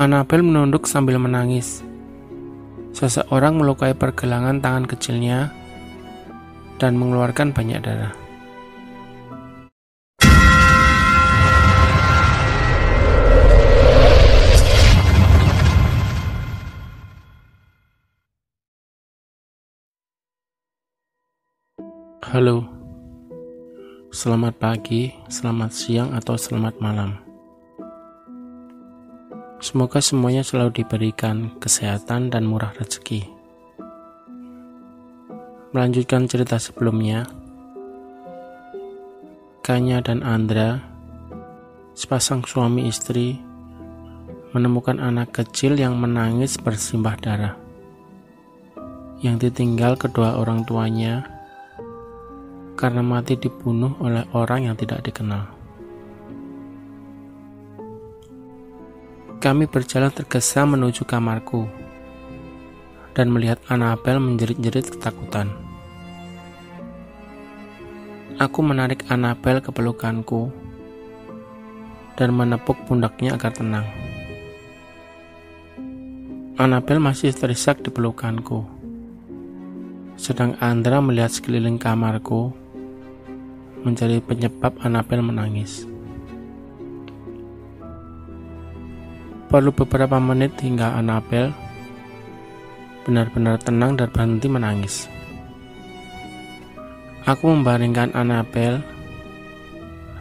Annabel menunduk sambil menangis. Seseorang melukai pergelangan tangan kecilnya dan mengeluarkan banyak darah. Halo, selamat pagi, selamat siang, atau selamat malam. Semoga semuanya selalu diberikan kesehatan dan murah rezeki. Melanjutkan cerita sebelumnya, Kanya dan Andra, sepasang suami istri, menemukan anak kecil yang menangis bersimbah darah, yang ditinggal kedua orang tuanya karena mati dibunuh oleh orang yang tidak dikenal. Kami berjalan tergesa menuju kamarku dan melihat Annabel menjerit-jerit ketakutan. Aku menarik Annabel ke pelukanku dan menepuk pundaknya agar tenang. Annabel masih terisak di pelukanku. Sedang Andra melihat sekeliling kamarku menjadi penyebab Annabel menangis. Perlu beberapa menit hingga Annabel benar-benar tenang dan berhenti menangis. Aku membaringkan Annabel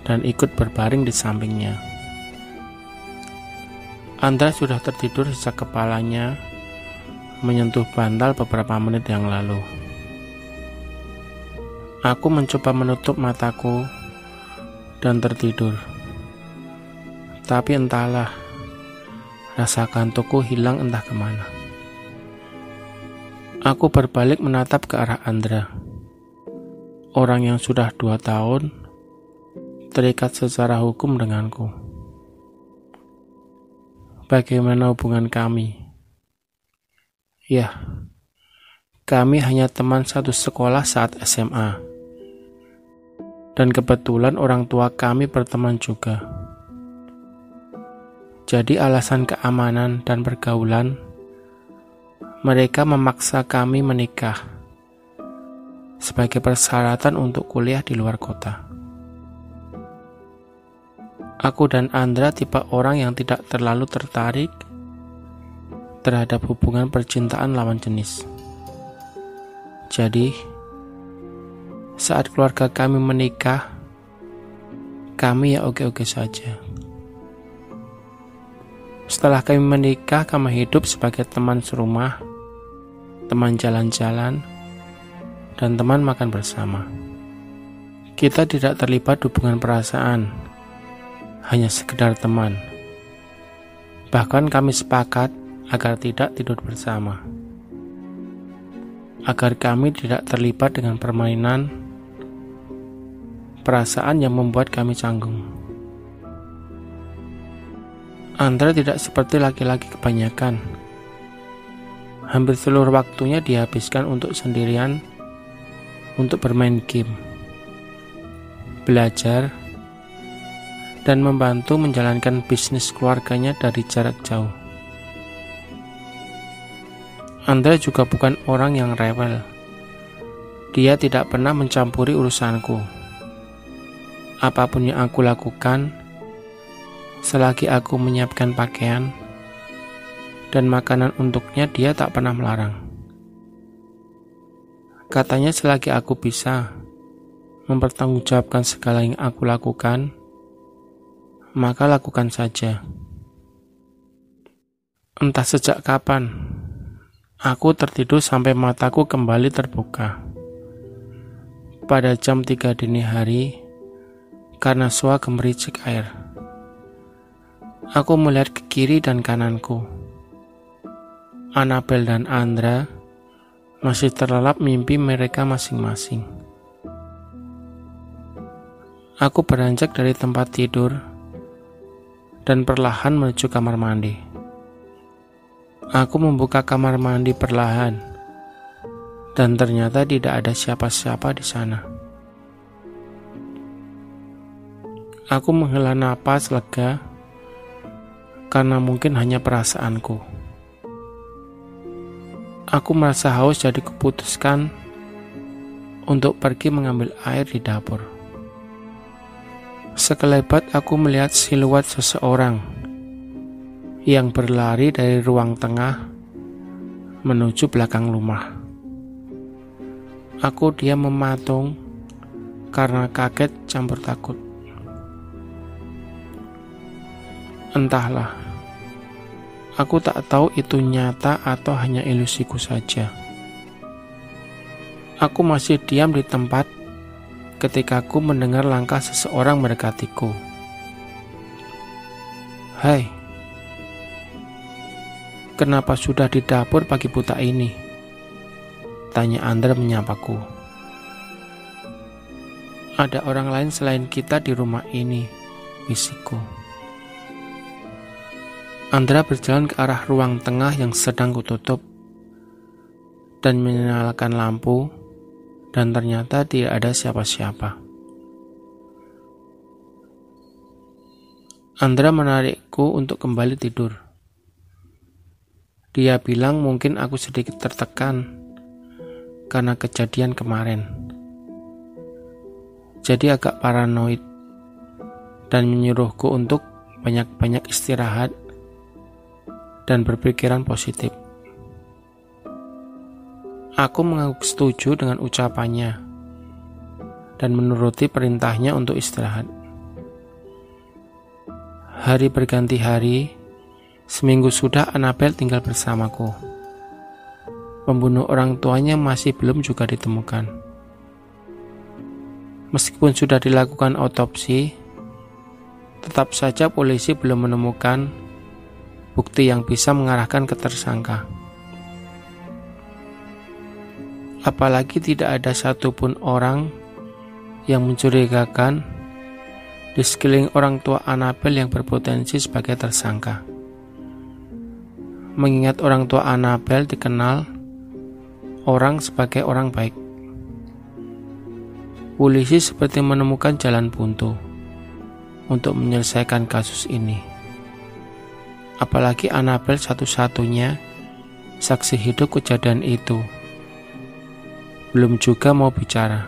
dan ikut berbaring di sampingnya. Andra sudah tertidur sejak kepalanya menyentuh bantal beberapa menit yang lalu. Aku mencoba menutup mataku dan tertidur. Tapi entahlah, rasa kantukku hilang entah ke mana. Aku berbalik menatap ke arah Andra. Orang yang sudah dua tahun terikat secara hukum denganku. Bagaimana hubungan kami? Ya, kami hanya teman satu sekolah saat SMA dan kebetulan orang tua kami berteman juga. Jadi alasan keamanan dan pergaulan, mereka memaksa kami menikah sebagai persyaratan untuk kuliah di luar kota. Aku dan Andra tipe orang yang tidak terlalu tertarik terhadap hubungan percintaan lawan jenis. Jadi, saat keluarga kami menikah, kami ya oke-oke saja. Setelah kami menikah, kami hidup sebagai teman serumah, teman jalan-jalan, dan teman makan bersama. Kita tidak terlibat hubungan perasaan, hanya sekedar teman. Bahkan kami sepakat agar tidak tidur bersama. Agar kami tidak terlibat dengan permainan perasaan yang membuat kami canggung. Andra tidak seperti laki-laki kebanyakan. Hampir seluruh waktunya dihabiskan untuk sendirian, untuk bermain game, belajar, dan membantu menjalankan bisnis keluarganya dari jarak jauh. Andra juga bukan orang yang rewel. Dia tidak pernah mencampuri urusanku apa pun yang aku lakukan, selagi aku menyiapkan pakaian dan makanan untuknya, dia tak pernah melarang. Katanya, selagi aku bisa mempertanggungjawabkan segala yang aku lakukan, maka lakukan saja. Entah sejak kapan, aku tertidur sampai mataku kembali terbuka. Pada jam 3 dini hari, karena Sua gemericik air. Aku melihat ke kiri dan kananku. Annabel dan Andra masih terlelap mimpi mereka masing-masing. Aku beranjak dari tempat tidur dan perlahan menuju kamar mandi. Aku membuka kamar mandi perlahan, dan ternyata tidak ada siapa-siapa di sana. Aku menghela napas lega karena mungkin hanya perasaanku. Aku merasa haus jadi kuputuskan untuk pergi mengambil air di dapur. Sekelebat aku melihat siluet seseorang yang berlari dari ruang tengah menuju belakang rumah. Aku diam mematung karena kaget campur takut. Entahlah, aku tak tahu itu nyata atau hanya ilusiku saja. Aku masih diam di tempat ketika aku mendengar langkah seseorang mendekatiku. Hai, kenapa sudah di dapur pagi buta ini? Tanya Andra menyapaku. Ada orang lain selain kita di rumah ini, bisikku. Andra berjalan ke arah ruang tengah yang sedang kututup dan menyalakan lampu dan ternyata tidak ada siapa-siapa. Andra menarikku untuk kembali tidur. Dia bilang mungkin aku sedikit tertekan karena kejadian kemarin. Jadi agak paranoid dan menyuruhku untuk banyak-banyak istirahat dan berpikiran positif. Aku mengangguk setuju dengan ucapannya dan menuruti perintahnya untuk istirahat. Hari berganti hari, seminggu sudah Anabel tinggal bersamaku. Pembunuh orang tuanya masih belum juga ditemukan. Meskipun sudah dilakukan otopsi, tetap saja polisi belum menemukan bukti yang bisa mengarahkan ke tersangka apalagi tidak ada satupun orang yang mencurigakan di sekeliling orang tua Anabel yang berpotensi sebagai tersangka. Mengingat orang tua Anabel dikenal orang sebagai orang baik. Polisi seperti menemukan jalan buntu untuk menyelesaikan kasus ini. Apalagi Anabel satu-satunya saksi hidup kejadian itu belum juga mau bicara.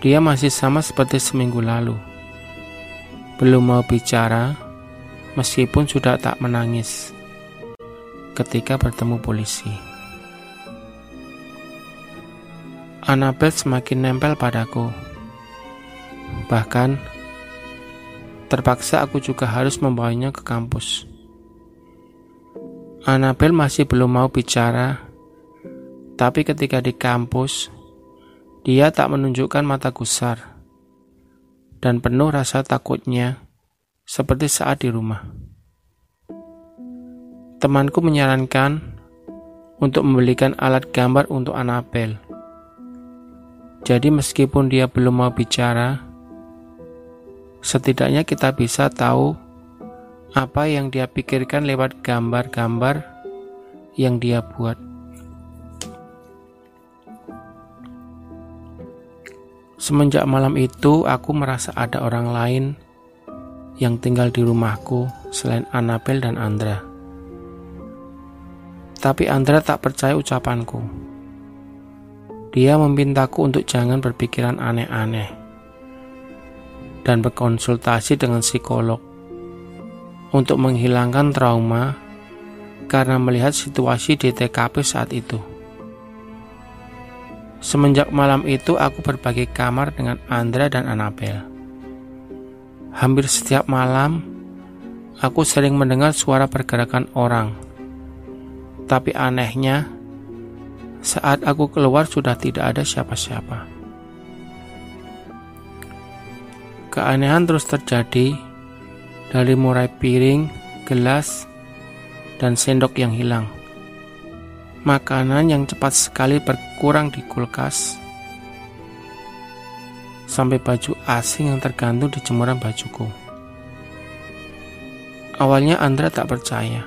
Dia masih sama seperti seminggu lalu. Belum mau bicara, meskipun sudah tak menangis ketika bertemu polisi. Annabel semakin nempel padaku. Bahkan, terpaksa aku juga harus membawanya ke kampus. Anabel masih belum mau bicara, tapi ketika di kampus, dia tak menunjukkan mata gusar dan penuh rasa takutnya, seperti saat di rumah. Temanku menyarankan untuk membelikan alat gambar untuk Anabel. Jadi meskipun dia belum mau bicara, setidaknya kita bisa tahu apa yang dia pikirkan lewat gambar-gambar yang dia buat. Semenjak malam itu, aku merasa ada orang lain yang tinggal di rumahku selain Annabel dan Andra. Tapi Andra tak percaya ucapanku. Dia memintaku untuk jangan berpikiran aneh-aneh dan berkonsultasi dengan psikolog untuk menghilangkan trauma karena melihat situasi di TKP saat itu. Semenjak malam itu aku berbagi kamar dengan Andra dan Anabel. Hampir setiap malam, aku sering mendengar suara pergerakan orang. Tapi anehnya, saat aku keluar sudah tidak ada siapa-siapa. Keanehan terus terjadi dari mulai piring, gelas, dan sendok yang hilang. Makanan yang cepat sekali berkurang di kulkas, sampai baju asing yang tergantung di jemuran bajuku. Awalnya Andra tak percaya,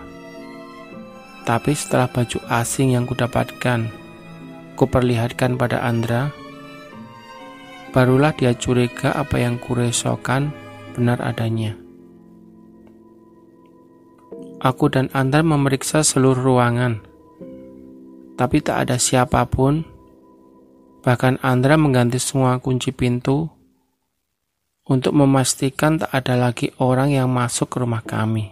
tapi setelah baju asing yang kudapatkan, kuperlihatkan pada Andra, barulah dia curiga apa yang kuresokan benar adanya. Aku dan Andra memeriksa seluruh ruangan, tapi tak ada siapa pun. Bahkan Andra mengganti semua kunci pintu untuk memastikan tak ada lagi orang yang masuk ke rumah kami.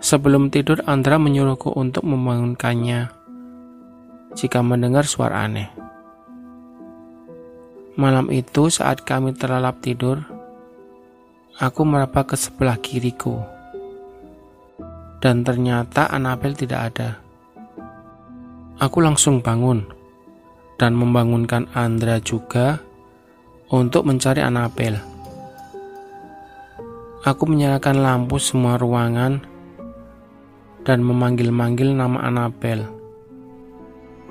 Sebelum tidur, Andra menyuruhku untuk membangunkannya jika mendengar suara aneh. Malam itu, saat kami terlelap tidur, Aku merapat ke sebelah kiriku. Dan ternyata Anabel tidak ada. Aku langsung bangun dan membangunkan Andra juga untuk mencari Anabel. Aku menyalakan lampu semua ruangan dan memanggil-manggil nama Anabel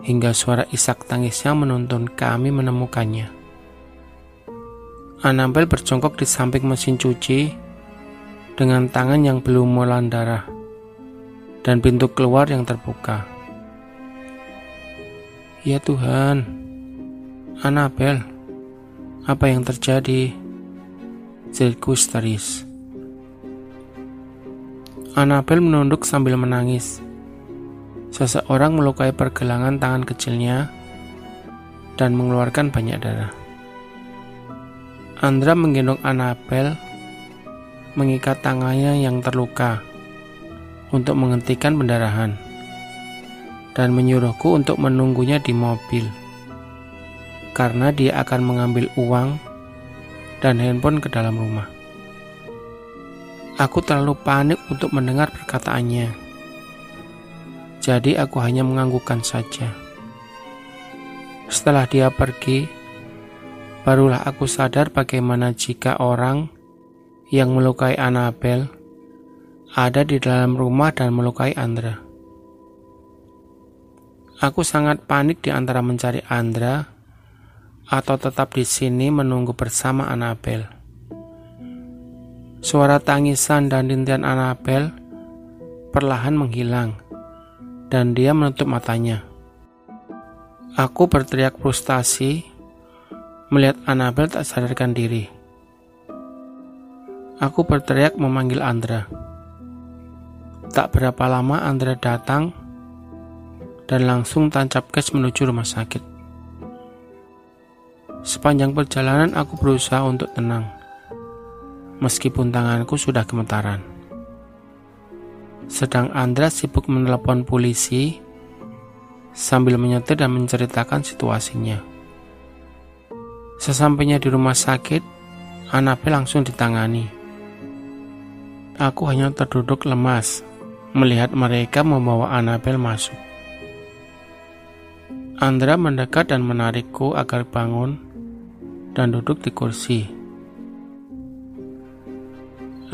hingga suara isak tangisnya menuntun kami menemukannya. Anabel berjongkok di samping mesin cuci dengan tangan yang belum melan darah dan pintu keluar yang terbuka. Ya Tuhan, Anabel, apa yang terjadi? Jeritku histeris. Anabel menunduk sambil menangis. Seseorang melukai pergelangan tangan kecilnya dan mengeluarkan banyak darah. Andra menggendong Anabel, mengikat tangannya yang terluka untuk menghentikan pendarahan, dan menyuruhku untuk menunggunya di mobil karena dia akan mengambil uang dan handphone ke dalam rumah. Aku terlalu panik untuk mendengar perkataannya, jadi aku hanya menganggukkan saja. Setelah dia pergi, Barulah aku sadar bagaimana jika orang yang melukai Annabel ada di dalam rumah dan melukai Andra. Aku sangat panik di antara mencari Andra atau tetap di sini menunggu bersama Annabel. Suara tangisan dan rintian Annabel perlahan menghilang dan dia menutup matanya. Aku berteriak frustasi Melihat Annabel tak sadarkan diri. Aku berteriak memanggil Andra. Tak berapa lama Andra datang dan langsung tancap gas menuju rumah sakit. Sepanjang perjalanan aku berusaha untuk tenang, meskipun tanganku sudah gemetaran. Sedang Andra sibuk menelepon polisi sambil menyetir dan menceritakan situasinya. Sesampainya di rumah sakit, Anabel langsung ditangani. Aku hanya terduduk lemas melihat mereka membawa Anabel masuk. Andra mendekat dan menarikku agar bangun dan duduk di kursi.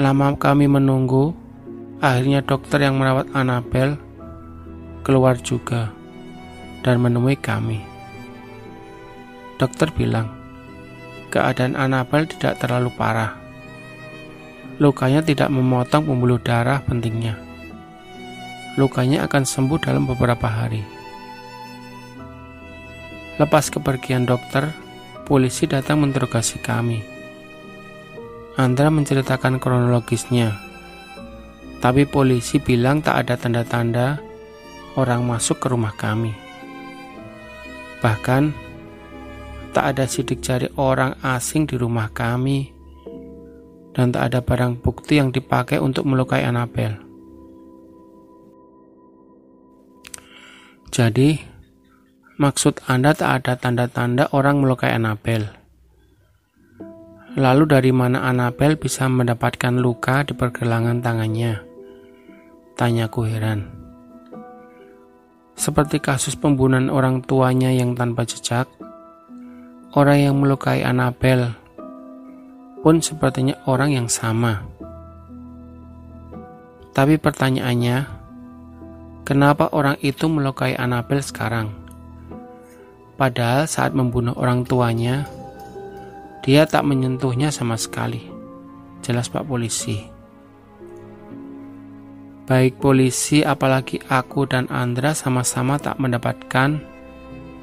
Lama kami menunggu, akhirnya dokter yang merawat Anabel keluar juga dan menemui kami. Dokter bilang, keadaan Anabel tidak terlalu parah. Lukanya tidak memotong pembuluh darah pentingnya. Lukanya akan sembuh dalam beberapa hari. Lepas kepergian dokter, polisi datang menterogasi kami. Andra menceritakan kronologisnya, tapi polisi bilang tak ada tanda-tanda orang masuk ke rumah kami. Bahkan Tak ada sidik jari orang asing di rumah kami, dan tak ada barang bukti yang dipakai untuk melukai Anabel. Jadi, maksud Anda tak ada tanda-tanda orang melukai Anabel. Lalu dari mana Anabel bisa mendapatkan luka di pergelangan tangannya? Tanyaku heran. Seperti kasus pembunuhan orang tuanya yang tanpa jejak, Orang yang melukai Anabel pun sepertinya orang yang sama. Tapi pertanyaannya, kenapa orang itu melukai Anabel sekarang? Padahal saat membunuh orang tuanya, dia tak menyentuhnya sama sekali. Jelas Pak Polisi. Baik polisi apalagi aku dan Andra sama-sama tak mendapatkan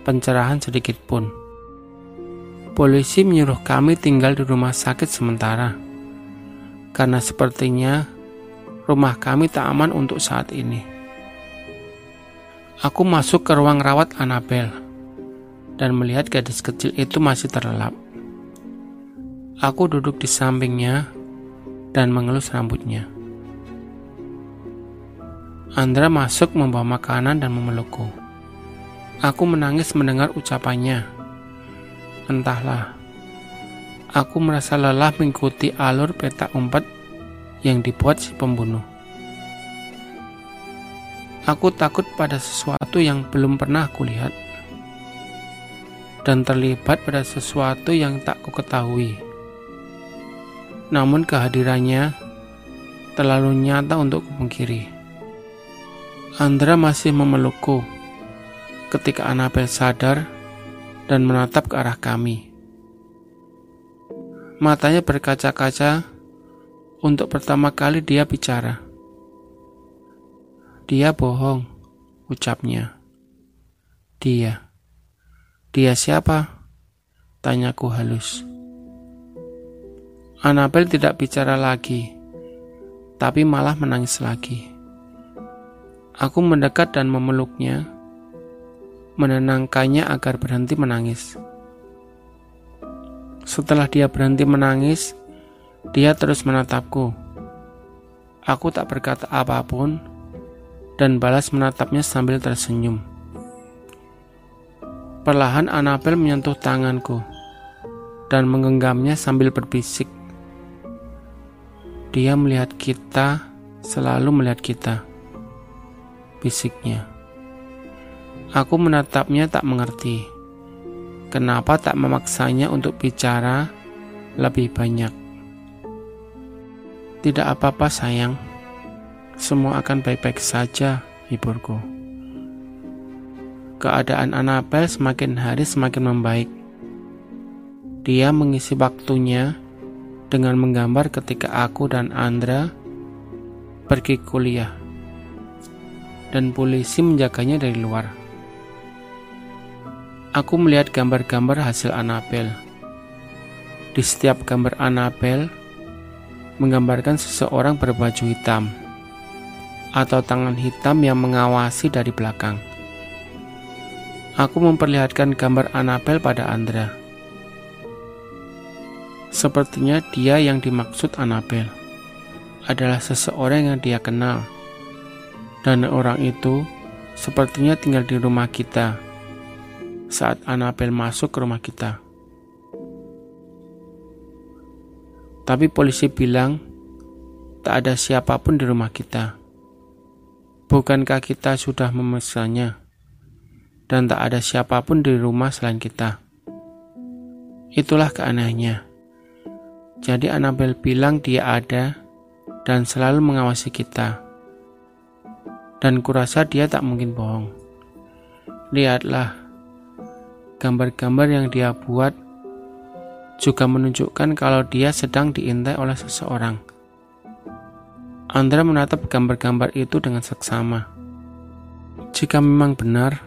pencerahan sedikit pun. Polisi menyuruh kami tinggal di rumah sakit sementara, karena sepertinya rumah kami tak aman untuk saat ini. Aku masuk ke ruang rawat Anabel dan melihat gadis kecil itu masih terlelap. Aku duduk di sampingnya dan mengelus rambutnya. Andra masuk membawa makanan dan memelukku. Aku menangis mendengar ucapannya. Entahlah, aku merasa lelah mengikuti alur peta umpet yang dibuat si pembunuh. Aku takut pada sesuatu yang belum pernah kulihat dan terlibat pada sesuatu yang tak kuketahui. Namun kehadirannya terlalu nyata untuk kupungkiri. Andra masih memelukku ketika Anabel sadar dan menatap ke arah kami. Matanya berkaca-kaca untuk pertama kali dia bicara. Dia bohong, ucapnya. Dia. Dia siapa? Tanyaku halus. Anabel tidak bicara lagi, tapi malah menangis lagi. Aku mendekat dan memeluknya, menenangkannya agar berhenti menangis. Setelah dia berhenti menangis, dia terus menatapku. Aku tak berkata apa pun dan balas menatapnya sambil tersenyum. Perlahan Anabel menyentuh tanganku dan menggenggamnya sambil berbisik. Dia melihat kita, selalu melihat kita bisiknya. Aku menatapnya tak mengerti. Kenapa tak memaksanya untuk bicara lebih banyak? Tidak apa-apa sayang. Semua akan baik-baik saja, hiburku. Keadaan Anabel semakin hari semakin membaik. Dia mengisi waktunya dengan menggambar ketika aku dan Andra pergi kuliah dan polisi menjaganya dari luar. Aku melihat gambar-gambar hasil Anabel. Di setiap gambar Anabel menggambarkan seseorang berbaju hitam atau tangan hitam yang mengawasi dari belakang. Aku memperlihatkan gambar Anabel pada Andra. Sepertinya dia yang dimaksud Anabel adalah seseorang yang dia kenal dan orang itu sepertinya tinggal di rumah kita saat Anabel masuk ke rumah kita. Tapi polisi bilang tak ada siapa pun di rumah kita. Bukankah kita sudah memesannya dan tak ada siapa pun di rumah selain kita? Itulah keanehannya. Jadi Anabel bilang dia ada dan selalu mengawasi kita dan kurasa dia tak mungkin bohong. Lihatlah, gambar-gambar yang dia buat juga menunjukkan kalau dia sedang diintai oleh seseorang. Andra menatap gambar-gambar itu dengan seksama. Jika memang benar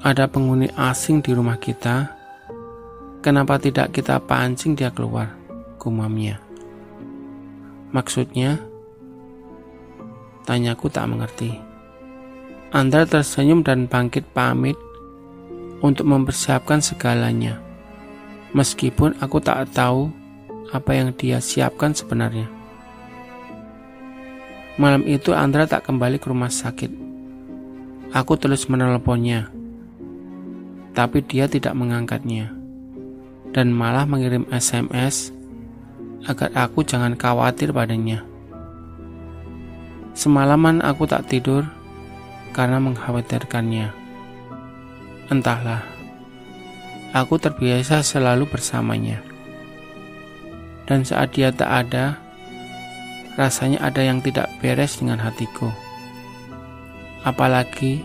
ada penghuni asing di rumah kita, kenapa tidak kita pancing dia keluar? Gumamnya. Maksudnya, tanyaku tak mengerti. Andra tersenyum dan bangkit pamit untuk mempersiapkan segalanya. Meskipun aku tak tahu apa yang dia siapkan sebenarnya. Malam itu Andra tak kembali ke rumah sakit. Aku terus menelponnya, tapi dia tidak mengangkatnya dan malah mengirim SMS agar aku jangan khawatir padanya. Semalaman aku tak tidur karena mengkhawatirkannya. Entahlah, aku terbiasa selalu bersamanya. Dan saat dia tak ada, rasanya ada yang tidak beres dengan hatiku. Apalagi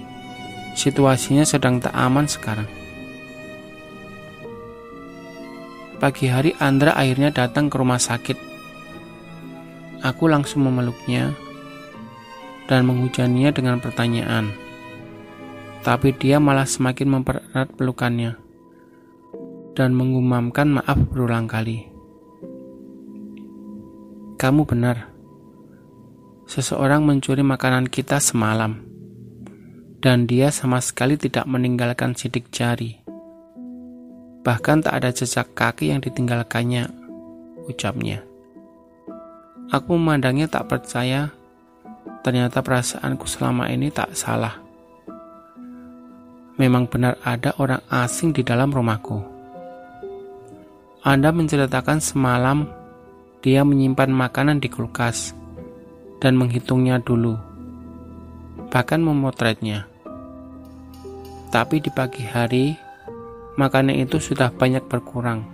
situasinya sedang tak aman sekarang. Pagi hari Andra akhirnya datang ke rumah sakit. Aku langsung memeluknya dan menghujaninya dengan pertanyaan. Tapi dia malah semakin mempererat pelukannya. dan mengumamkan maaf berulang kali. Kamu benar. Seseorang mencuri makanan kita semalam, dan dia sama sekali tidak meninggalkan sidik jari. Bahkan tak ada jejak kaki yang ditinggalkannya, ucapnya. Aku memandangnya tak percaya, ternyata perasaanku selama ini tak salah. Memang benar ada orang asing di dalam rumahku. Anda menceritakan semalam dia menyimpan makanan di kulkas dan menghitungnya dulu, bahkan memotretnya. Tapi di pagi hari, makanan itu sudah banyak berkurang.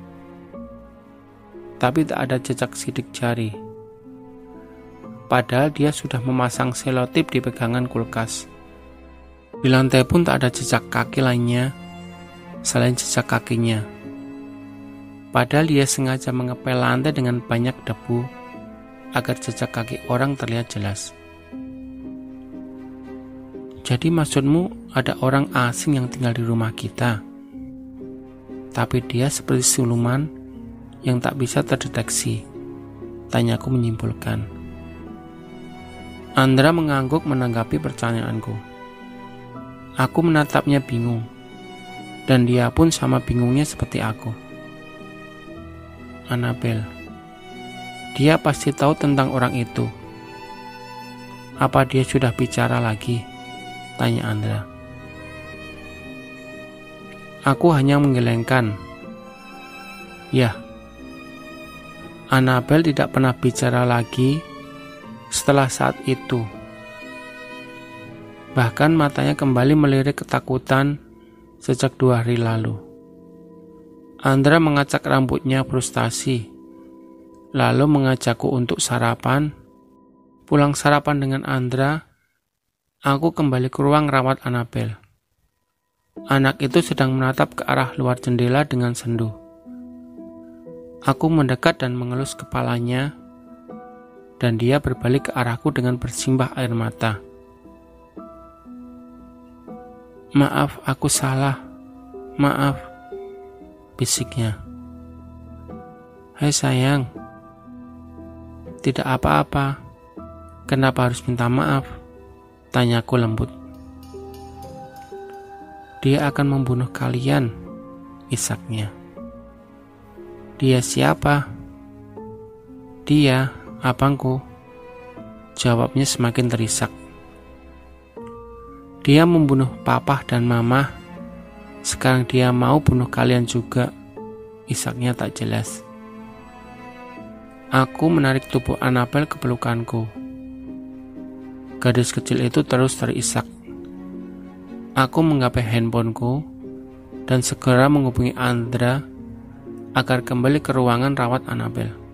Tapi tak ada jejak sidik jari. Padahal dia sudah memasang selotip di pegangan kulkas. Di lantai pun tak ada jejak kaki lainnya selain jejak kakinya. Padahal dia sengaja mengepel lantai dengan banyak debu agar jejak kaki orang terlihat jelas. Jadi maksudmu ada orang asing yang tinggal di rumah kita, tapi dia seperti siluman yang tak bisa terdeteksi. Tanyaku menyimpulkan. Andra mengangguk menanggapi pertanyaanku. Aku menatapnya bingung, dan dia pun sama bingungnya seperti aku. Annabel. Dia pasti tahu tentang orang itu. Apa dia sudah bicara lagi? Tanya Andra. Aku hanya menggelengkan. Ya, Annabel tidak pernah bicara lagi setelah saat itu. Bahkan matanya kembali melirik ketakutan sejak dua hari lalu. Andra mengacak rambutnya frustasi, lalu mengajakku untuk sarapan. Pulang sarapan dengan Andra, aku kembali ke ruang rawat Anabel. Anak itu sedang menatap ke arah luar jendela dengan sendu. Aku mendekat dan mengelus kepalanya, dan dia berbalik ke arahku dengan bersimbah air mata. Maaf, aku salah. Maaf bisiknya. Hai sayang, tidak apa-apa. Kenapa harus minta maaf? Tanyaku lembut. Dia akan membunuh kalian, isaknya. Dia siapa? Dia, abangku. Jawabnya semakin terisak. Dia membunuh papa dan mama sekarang dia mau bunuh kalian juga. Isaknya tak jelas. Aku menarik tubuh Anabel ke pelukanku. Gadis kecil itu terus terisak. Aku menggapai handphoneku dan segera menghubungi Andra agar kembali ke ruangan rawat Anabel.